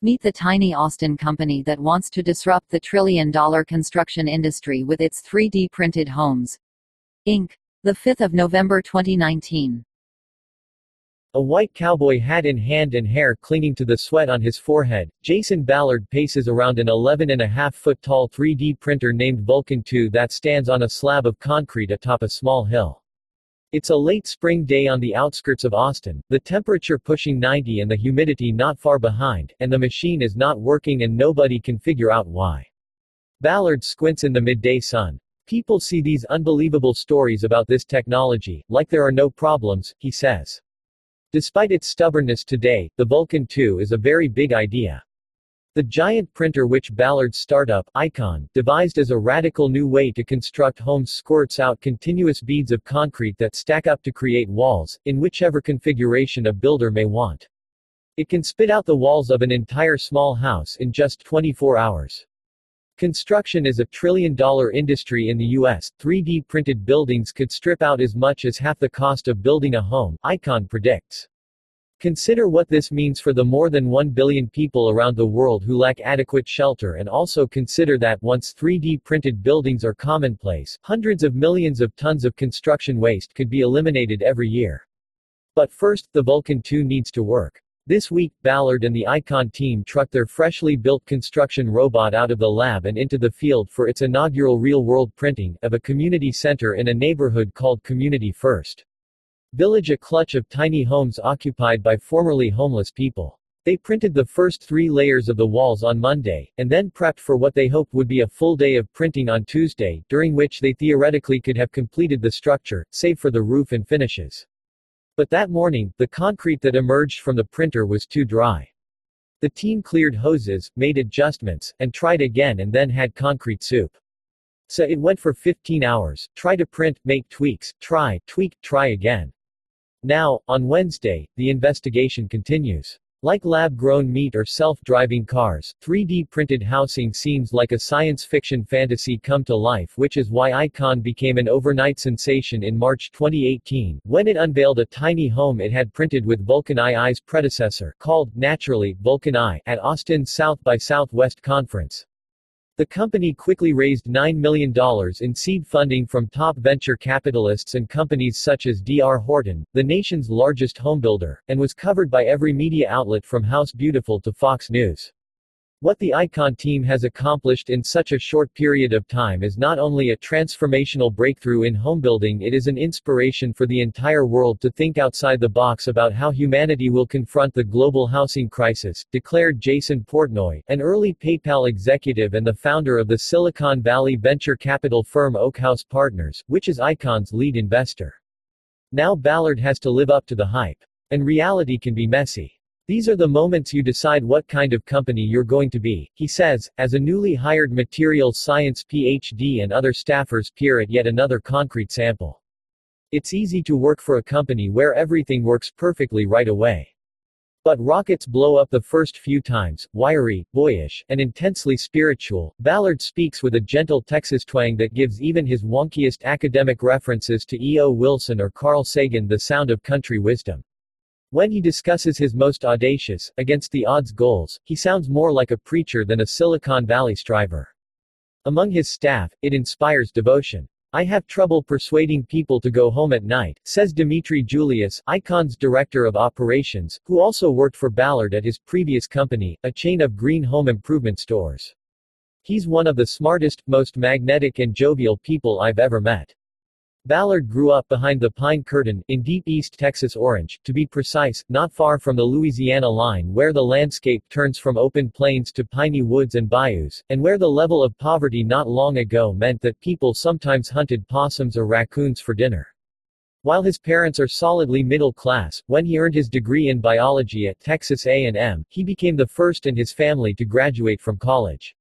Meet the tiny Austin company that wants to disrupt the trillion dollar construction industry with its 3D printed homes. Inc. The 5th of November 2019. A white cowboy hat in hand and hair clinging to the sweat on his forehead, Jason Ballard paces around an 11.5 foot tall 3D printer named Vulcan 2 that stands on a slab of concrete atop a small hill. It's a late spring day on the outskirts of Austin, the temperature pushing 90 and the humidity not far behind, and the machine is not working and nobody can figure out why. Ballard squints in the midday sun. People see these unbelievable stories about this technology, like there are no problems, he says. Despite its stubbornness today, the Vulcan 2 is a very big idea. The giant printer which Ballard's startup, Icon, devised as a radical new way to construct homes squirts out continuous beads of concrete that stack up to create walls, in whichever configuration a builder may want. It can spit out the walls of an entire small house in just 24 hours. Construction is a trillion dollar industry in the U.S. 3D printed buildings could strip out as much as half the cost of building a home, Icon predicts. Consider what this means for the more than 1 billion people around the world who lack adequate shelter and also consider that once 3D printed buildings are commonplace, hundreds of millions of tons of construction waste could be eliminated every year. But first, the Vulcan 2 needs to work. This week, Ballard and the Icon team trucked their freshly built construction robot out of the lab and into the field for its inaugural real-world printing of a community center in a neighborhood called Community First. Village a clutch of tiny homes occupied by formerly homeless people. They printed the first three layers of the walls on Monday, and then prepped for what they hoped would be a full day of printing on Tuesday, during which they theoretically could have completed the structure, save for the roof and finishes. But that morning, the concrete that emerged from the printer was too dry. The team cleared hoses, made adjustments, and tried again and then had concrete soup. So it went for 15 hours, try to print, make tweaks, try, tweak, try again. Now, on Wednesday, the investigation continues. Like lab-grown meat or self-driving cars, 3D printed housing seems like a science fiction fantasy come to life which is why Icon became an overnight sensation in March 2018, when it unveiled a tiny home it had printed with Vulcan II's predecessor, called, naturally, Vulcan I, at Austin's South by Southwest conference. The company quickly raised $9 million in seed funding from top venture capitalists and companies such as D.R. Horton, the nation's largest homebuilder, and was covered by every media outlet from House Beautiful to Fox News. What the ICON team has accomplished in such a short period of time is not only a transformational breakthrough in homebuilding it is an inspiration for the entire world to think outside the box about how humanity will confront the global housing crisis, declared Jason Portnoy, an early PayPal executive and the founder of the Silicon Valley venture capital firm Oakhouse Partners, which is ICON's lead investor. Now Ballard has to live up to the hype. And reality can be messy. These are the moments you decide what kind of company you're going to be, he says, as a newly hired materials science PhD and other staffers peer at yet another concrete sample. It's easy to work for a company where everything works perfectly right away. But rockets blow up the first few times, wiry, boyish, and intensely spiritual. Ballard speaks with a gentle Texas twang that gives even his wonkiest academic references to E.O. Wilson or Carl Sagan the sound of country wisdom. When he discusses his most audacious, against the odds goals, he sounds more like a preacher than a Silicon Valley striver. Among his staff, it inspires devotion. I have trouble persuading people to go home at night, says Dimitri Julius, Icon's director of operations, who also worked for Ballard at his previous company, a chain of green home improvement stores. He's one of the smartest, most magnetic and jovial people I've ever met. Ballard grew up behind the Pine Curtain, in deep East Texas Orange, to be precise, not far from the Louisiana line where the landscape turns from open plains to piney woods and bayous, and where the level of poverty not long ago meant that people sometimes hunted possums or raccoons for dinner. While his parents are solidly middle class, when he earned his degree in biology at Texas A&M, he became the first in his family to graduate from college.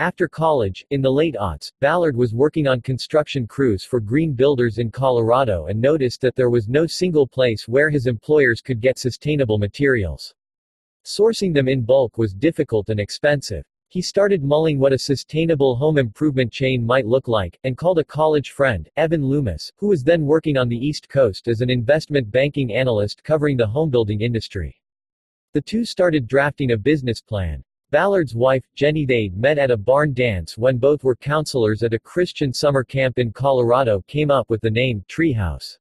After college, in the late aughts, Ballard was working on construction crews for green builders in Colorado and noticed that there was no single place where his employers could get sustainable materials. Sourcing them in bulk was difficult and expensive. He started mulling what a sustainable home improvement chain might look like, and called a college friend, Evan Loomis, who was then working on the East Coast as an investment banking analyst covering the homebuilding industry. The two started drafting a business plan. Ballard's wife, Jenny they met at a barn dance when both were counselors at a Christian summer camp in Colorado came up with the name Treehouse.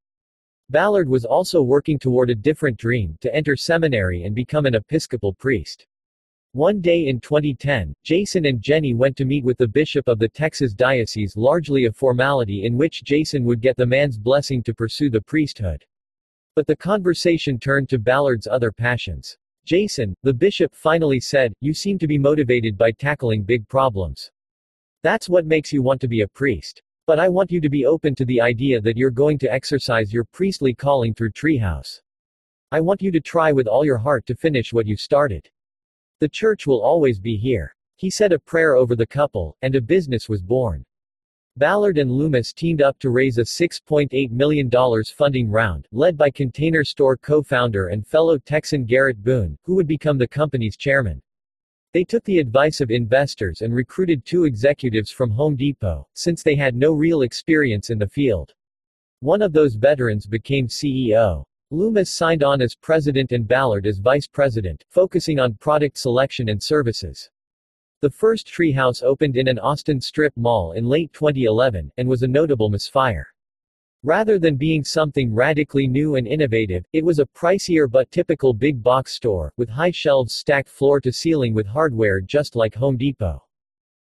Ballard was also working toward a different dream, to enter seminary and become an Episcopal priest. One day in 2010, Jason and Jenny went to meet with the bishop of the Texas diocese largely a formality in which Jason would get the man's blessing to pursue the priesthood. But the conversation turned to Ballard's other passions. Jason, the bishop finally said, you seem to be motivated by tackling big problems. That's what makes you want to be a priest. But I want you to be open to the idea that you're going to exercise your priestly calling through Treehouse. I want you to try with all your heart to finish what you started. The church will always be here. He said a prayer over the couple, and a business was born. Ballard and Loomis teamed up to raise a $6.8 million funding round, led by Container Store co-founder and fellow Texan Garrett Boone, who would become the company's chairman. They took the advice of investors and recruited two executives from Home Depot, since they had no real experience in the field. One of those veterans became CEO. Loomis signed on as president and Ballard as vice president, focusing on product selection and services. The first treehouse opened in an Austin strip mall in late 2011, and was a notable misfire. Rather than being something radically new and innovative, it was a pricier but typical big box store, with high shelves stacked floor to ceiling with hardware just like Home Depot.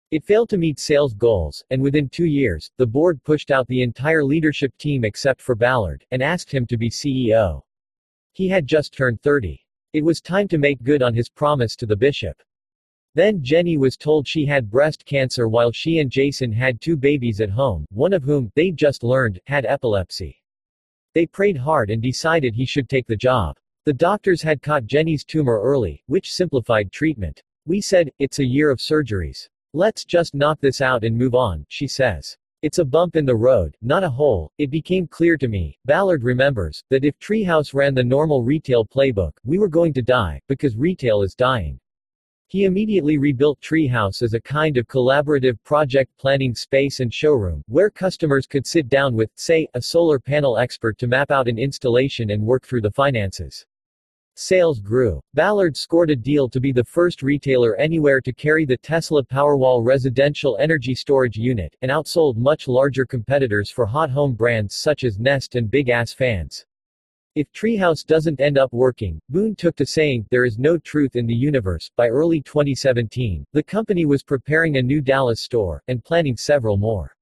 It failed to meet sales goals, and within two years, the board pushed out the entire leadership team except for Ballard, and asked him to be CEO. He had just turned 30. It was time to make good on his promise to the bishop. Then Jenny was told she had breast cancer while she and Jason had two babies at home, one of whom, they just learned, had epilepsy. They prayed hard and decided he should take the job. The doctors had caught Jenny's tumor early, which simplified treatment. We said, it's a year of surgeries. Let's just knock this out and move on, she says. It's a bump in the road, not a hole. It became clear to me, Ballard remembers, that if Treehouse ran the normal retail playbook, we were going to die, because retail is dying. He immediately rebuilt Treehouse as a kind of collaborative project planning space and showroom, where customers could sit down with, say, a solar panel expert to map out an installation and work through the finances. Sales grew. Ballard scored a deal to be the first retailer anywhere to carry the Tesla Powerwall residential energy storage unit, and outsold much larger competitors for hot home brands such as Nest and Big Ass Fans. If Treehouse doesn't end up working, Boone took to saying, there is no truth in the universe. By early 2017, the company was preparing a new Dallas store, and planning several more.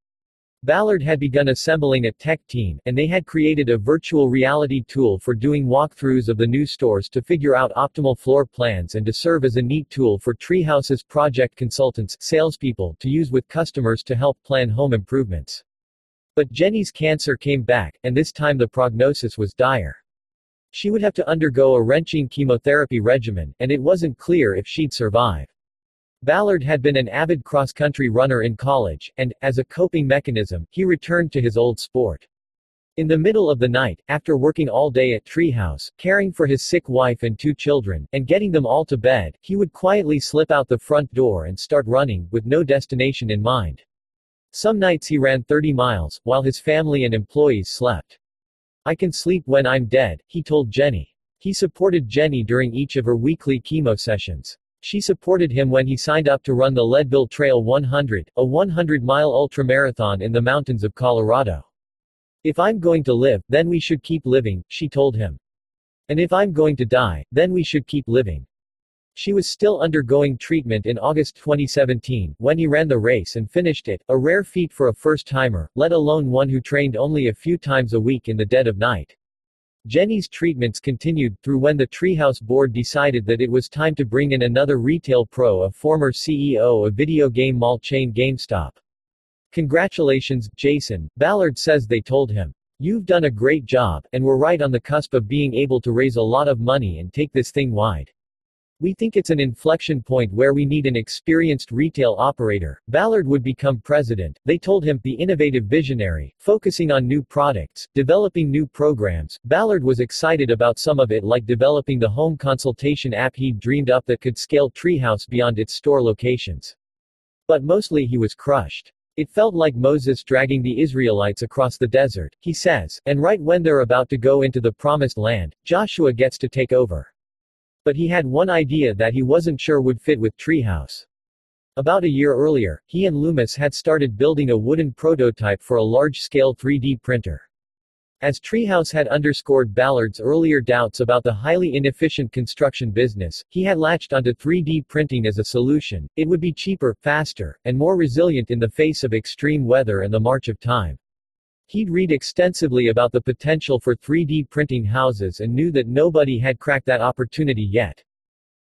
Ballard had begun assembling a tech team, and they had created a virtual reality tool for doing walkthroughs of the new stores to figure out optimal floor plans and to serve as a neat tool for Treehouse's project consultants, salespeople, to use with customers to help plan home improvements. But Jenny's cancer came back, and this time the prognosis was dire. She would have to undergo a wrenching chemotherapy regimen, and it wasn't clear if she'd survive. Ballard had been an avid cross-country runner in college, and, as a coping mechanism, he returned to his old sport. In the middle of the night, after working all day at Treehouse, caring for his sick wife and two children, and getting them all to bed, he would quietly slip out the front door and start running, with no destination in mind. Some nights he ran 30 miles, while his family and employees slept. I can sleep when I'm dead, he told Jenny. He supported Jenny during each of her weekly chemo sessions. She supported him when he signed up to run the Leadville Trail 100, a 100-mile ultramarathon in the mountains of Colorado. If I'm going to live, then we should keep living, she told him. And if I'm going to die, then we should keep living. She was still undergoing treatment in August 2017, when he ran the race and finished it, a rare feat for a first-timer, let alone one who trained only a few times a week in the dead of night. Jenny's treatments continued, through when the Treehouse board decided that it was time to bring in another retail pro a former CEO of video game mall chain GameStop. Congratulations, Jason, Ballard says they told him. You've done a great job, and we're right on the cusp of being able to raise a lot of money and take this thing wide. We think it's an inflection point where we need an experienced retail operator. Ballard would become president, they told him, the innovative visionary, focusing on new products, developing new programs. Ballard was excited about some of it like developing the home consultation app he'd dreamed up that could scale Treehouse beyond its store locations. But mostly he was crushed. It felt like Moses dragging the Israelites across the desert, he says, and right when they're about to go into the promised land, Joshua gets to take over. But he had one idea that he wasn't sure would fit with Treehouse. About a year earlier, he and Loomis had started building a wooden prototype for a large-scale 3D printer. As Treehouse had underscored Ballard's earlier doubts about the highly inefficient construction business, he had latched onto 3D printing as a solution. It would be cheaper, faster, and more resilient in the face of extreme weather and the march of time. He'd read extensively about the potential for 3D printing houses and knew that nobody had cracked that opportunity yet.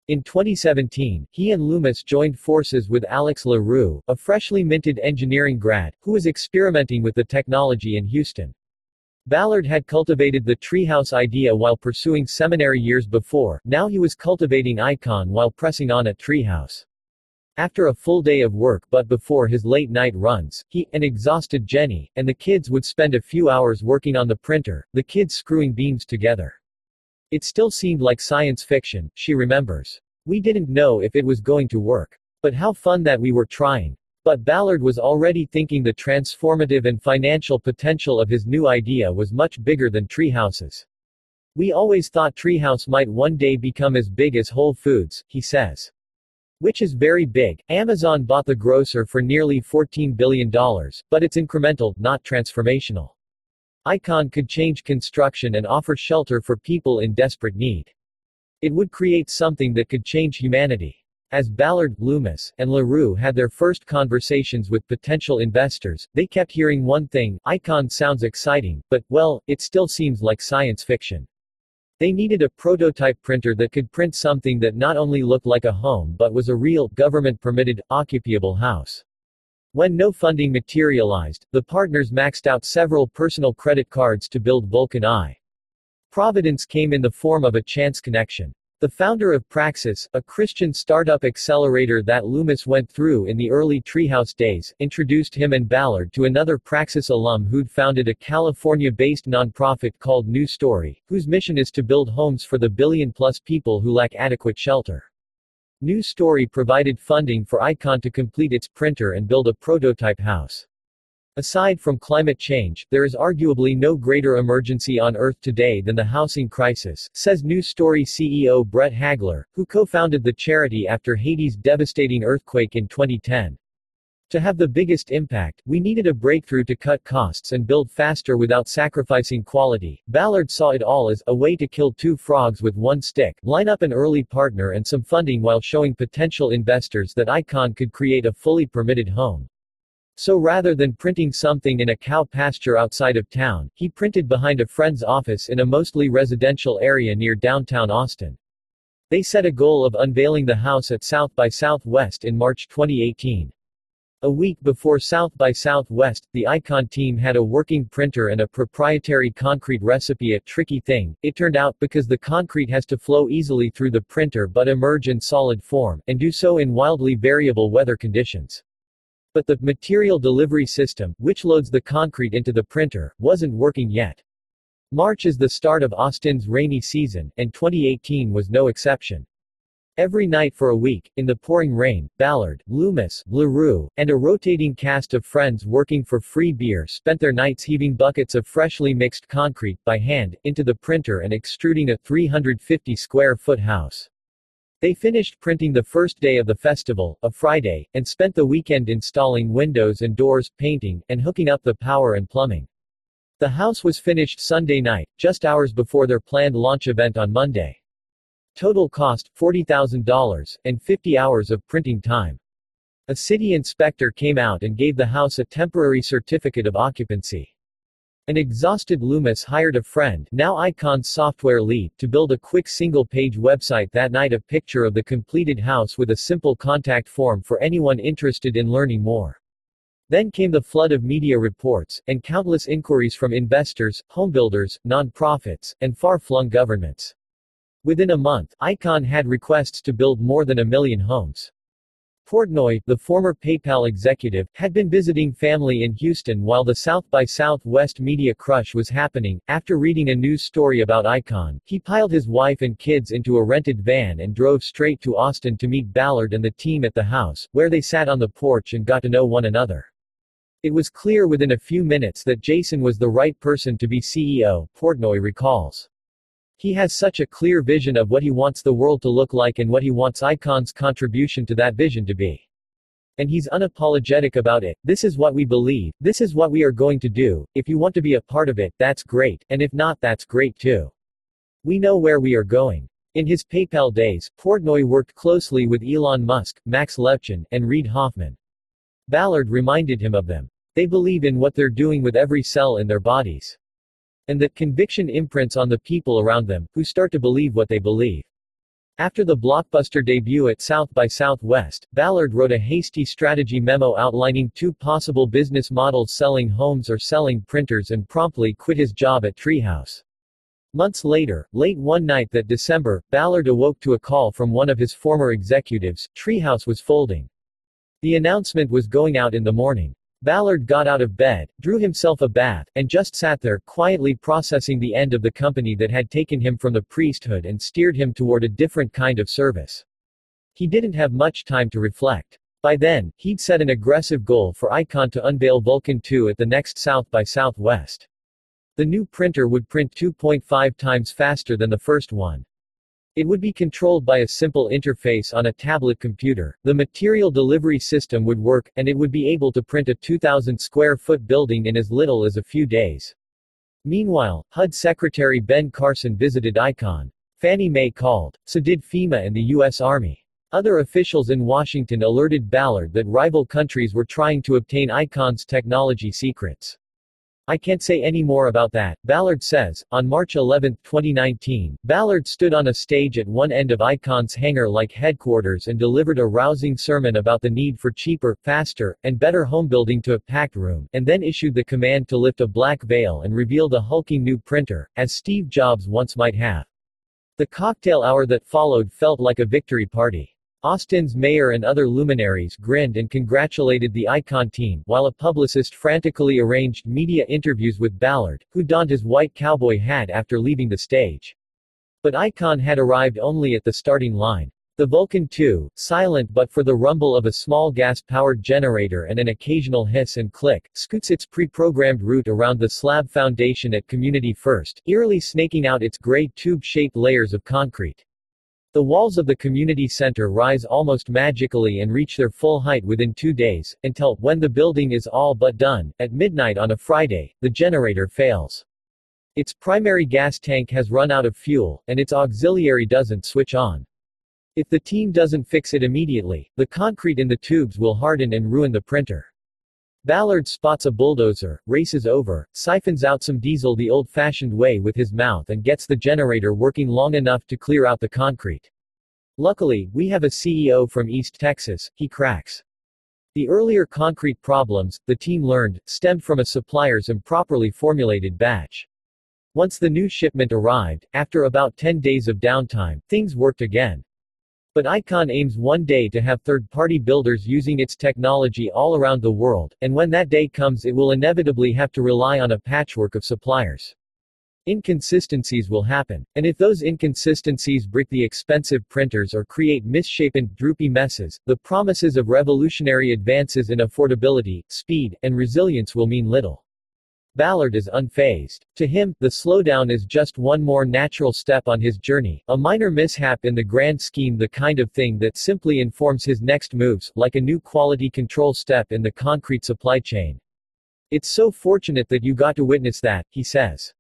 In 2017, he and Loomis joined forces with Alex Le Roux, a freshly minted engineering grad, who was experimenting with the technology in Houston. Ballard had cultivated the treehouse idea while pursuing seminary years before, now he was cultivating icon while pressing on at treehouse. After a full day of work but before his late night runs, he, and exhausted Jenny, and the kids would spend a few hours working on the printer, the kids screwing beams together. It still seemed like science fiction, she remembers. We didn't know if it was going to work. But how fun that we were trying. But Ballard was already thinking the transformative and financial potential of his new idea was much bigger than treehouses. We always thought Treehouse might one day become as big as Whole Foods, he says. Which is very big. Amazon bought the grocer for nearly $14 billion, but it's incremental, not transformational. Icon could change construction and offer shelter for people in desperate need. It would create something that could change humanity. As Ballard, Loomis, and Le Roux had their first conversations with potential investors, they kept hearing one thing, Icon sounds exciting, but, well, it still seems like science fiction. They needed a prototype printer that could print something that not only looked like a home but was a real, government-permitted, occupiable house. When no funding materialized, the partners maxed out several personal credit cards to build Vulcan I. Providence came in the form of a chance connection. The founder of Praxis, a Christian startup accelerator that Loomis went through in the early Treehouse days, introduced him and Ballard to another Praxis alum who'd founded a California-based nonprofit called New Story, whose mission is to build homes for the billion-plus people who lack adequate shelter. New Story provided funding for Icon to complete its printer and build a prototype house. Aside from climate change, there is arguably no greater emergency on Earth today than the housing crisis, says New Story CEO Brett Hagler, who co-founded the charity after Haiti's devastating earthquake in 2010. To have the biggest impact, we needed a breakthrough to cut costs and build faster without sacrificing quality. Ballard saw it all as a way to kill two frogs with one stick, line up an early partner and some funding while showing potential investors that Icon could create a fully permitted home. So rather than printing something in a cow pasture outside of town, he printed behind a friend's office in a mostly residential area near downtown Austin. They set a goal of unveiling the house at South by Southwest in March 2018. A week before South by Southwest, the Icon team had a working printer and a proprietary concrete recipe a tricky thing, it turned out, because the concrete has to flow easily through the printer but emerge in solid form, and do so in wildly variable weather conditions. But the material delivery system, which loads the concrete into the printer, wasn't working yet. March is the start of Austin's rainy season, and 2018 was no exception. Every night for a week, in the pouring rain, Ballard, Loomis, Le Roux, and a rotating cast of friends working for free beer spent their nights heaving buckets of freshly mixed concrete, by hand, into the printer and extruding a 350 square foot house. They finished printing the first day of the festival, a Friday, and spent the weekend installing windows and doors, painting, and hooking up the power and plumbing. The house was finished Sunday night, just hours before their planned launch event on Monday. Total cost, $40,000, and 50 hours of printing time. A city inspector came out and gave the house a temporary certificate of occupancy. An exhausted Loomis hired a friend, now Icon's software lead, to build a quick single-page website that night a picture of the completed house with a simple contact form for anyone interested in learning more. Then came the flood of media reports, and countless inquiries from investors, homebuilders, nonprofits, and far-flung governments. Within a month, Icon had requests to build more than a million homes. Portnoy, the former PayPal executive, had been visiting family in Houston while the South by Southwest media crush was happening. After reading a news story about Icon, he piled his wife and kids into a rented van and drove straight to Austin to meet Ballard and the team at the house, where they sat on the porch and got to know one another. It was clear within a few minutes that Jason was the right person to be CEO, Portnoy recalls. He has such a clear vision of what he wants the world to look like and what he wants Icon's contribution to that vision to be. And he's unapologetic about it. This is what we believe, this is what we are going to do. If you want to be a part of it, that's great, and if not, that's great too. We know where we are going. In his PayPal days, Portnoy worked closely with Elon Musk, Max Levchin, and Reid Hoffman. Ballard reminded him of them. They believe in what they're doing with every cell in their bodies. And that conviction imprints on the people around them, who start to believe what they believe. After the blockbuster debut at South by Southwest, Ballard wrote a hasty strategy memo outlining two possible business models selling homes or selling printers and promptly quit his job at Treehouse. Months later, late one night that December, Ballard awoke to a call from one of his former executives, Treehouse was folding. The announcement was going out in the morning. Ballard got out of bed, drew himself a bath, and just sat there, quietly processing the end of the company that had taken him from the priesthood and steered him toward a different kind of service. He didn't have much time to reflect. By then, he'd set an aggressive goal for Icon to unveil Vulcan 2 at the next South by Southwest. The new printer would print 2.5 times faster than the first one. It would be controlled by a simple interface on a tablet computer, the material delivery system would work, and it would be able to print a 2,000 square foot building in as little as a few days. Meanwhile, HUD Secretary Ben Carson visited ICON. Fannie Mae called. So did FEMA and the U.S. Army. Other officials in Washington alerted Ballard that rival countries were trying to obtain ICON's technology secrets. I can't say any more about that, Ballard says. On March 11, 2019, Ballard stood on a stage at one end of Icon's hangar like headquarters and delivered a rousing sermon about the need for cheaper, faster, and better homebuilding to a packed room, and then issued the command to lift a black veil and reveal the hulking new printer, as Steve Jobs once might have. The cocktail hour that followed felt like a victory party. Austin's mayor and other luminaries grinned and congratulated the Icon team, while a publicist frantically arranged media interviews with Ballard, who donned his white cowboy hat after leaving the stage. But Icon had arrived only at the starting line. The Vulcan 2, silent but for the rumble of a small gas-powered generator and an occasional hiss and click, scoots its pre-programmed route around the slab foundation at Community First, eerily snaking out its gray tube-shaped layers of concrete. The walls of the community center rise almost magically and reach their full height within two days, until, when the building is all but done, at midnight on a Friday, the generator fails. Its primary gas tank has run out of fuel, and its auxiliary doesn't switch on. If the team doesn't fix it immediately, the concrete in the tubes will harden and ruin the printer. Ballard spots a bulldozer, races over, siphons out some diesel the old-fashioned way with his mouth and gets the generator working long enough to clear out the concrete. Luckily, we have a CEO from East Texas, he cracks. The earlier concrete problems, the team learned, stemmed from a supplier's improperly formulated batch. Once the new shipment arrived, after about 10 days of downtime, things worked again. But ICON aims one day to have third-party builders using its technology all around the world, and when that day comes it will inevitably have to rely on a patchwork of suppliers. Inconsistencies will happen, and if those inconsistencies brick the expensive printers or create misshapen, droopy messes, the promises of revolutionary advances in affordability, speed, and resilience will mean little. Ballard is unfazed. To him, the slowdown is just one more natural step on his journey, a minor mishap in the grand scheme the kind of thing that simply informs his next moves, like a new quality control step in the concrete supply chain. It's so fortunate that you got to witness that, he says.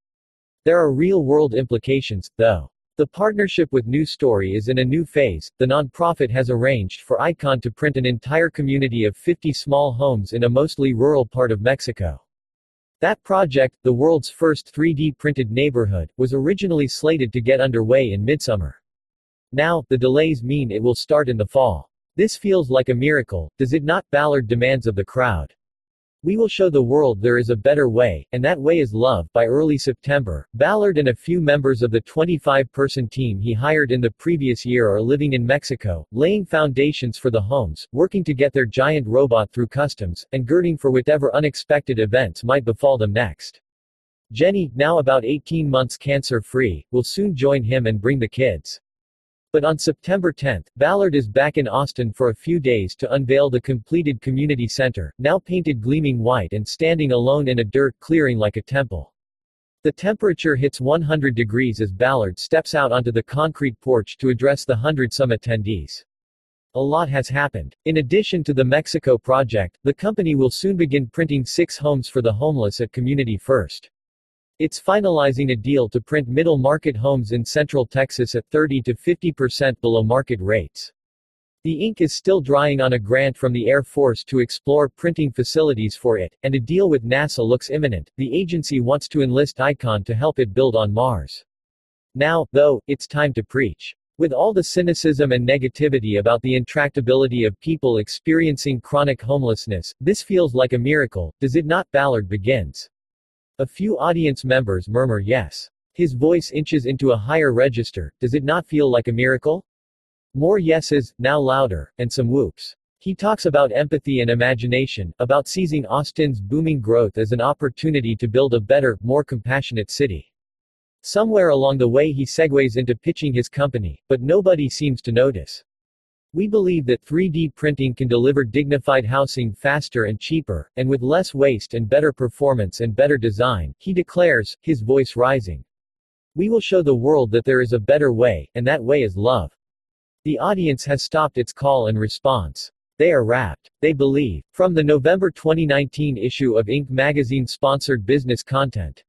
There are real-world implications, though. The partnership with New Story is in a new phase. The nonprofit has arranged for ICON to print an entire community of 50 small homes in a mostly rural part of Mexico. That project, the world's first 3D printed neighborhood, was originally slated to get underway in midsummer. Now, the delays mean it will start in the fall. This feels like a miracle, does it not? Ballard demands of the crowd. We will show the world there is a better way, and that way is love. By early September, Ballard and a few members of the 25 person team he hired in the previous year are living in Mexico, laying foundations for the homes, working to get their giant robot through customs, and girding for whatever unexpected events might befall them next. Jenny, now about 18 months cancer free, will soon join him and bring the kids. But on September 10, Ballard is back in Austin for a few days to unveil the completed community center, now painted gleaming white and standing alone in a dirt clearing like a temple. The temperature hits 100 degrees as Ballard steps out onto the concrete porch to address the hundred-some attendees. A lot has happened. In addition to the Mexico project, the company will soon begin printing six homes for the homeless at Community First. It's finalizing a deal to print middle market homes in Central Texas at 30 to 50% below market rates. The ink is still drying on a grant from the Air Force to explore printing facilities for it, and a deal with NASA looks imminent. The agency wants to enlist Icon to help it build on Mars. Now, though, it's time to preach. With all the cynicism and negativity about the intractability of people experiencing chronic homelessness, this feels like a miracle, does it not? Ballard begins. A few audience members murmur yes. His voice inches into a higher register, does it not feel like a miracle? More yeses, now louder, and some whoops. He talks about empathy and imagination, about seizing Austin's booming growth as an opportunity to build a better, more compassionate city. Somewhere along the way he segues into pitching his company, but nobody seems to notice. We believe that 3D printing can deliver dignified housing faster and cheaper, and with less waste and better performance and better design, he declares, his voice rising. We will show the world that there is a better way, and that way is love. The audience has stopped its call and response. They are rapt. They believe. From the November 2019 issue of Inc. magazine sponsored business content.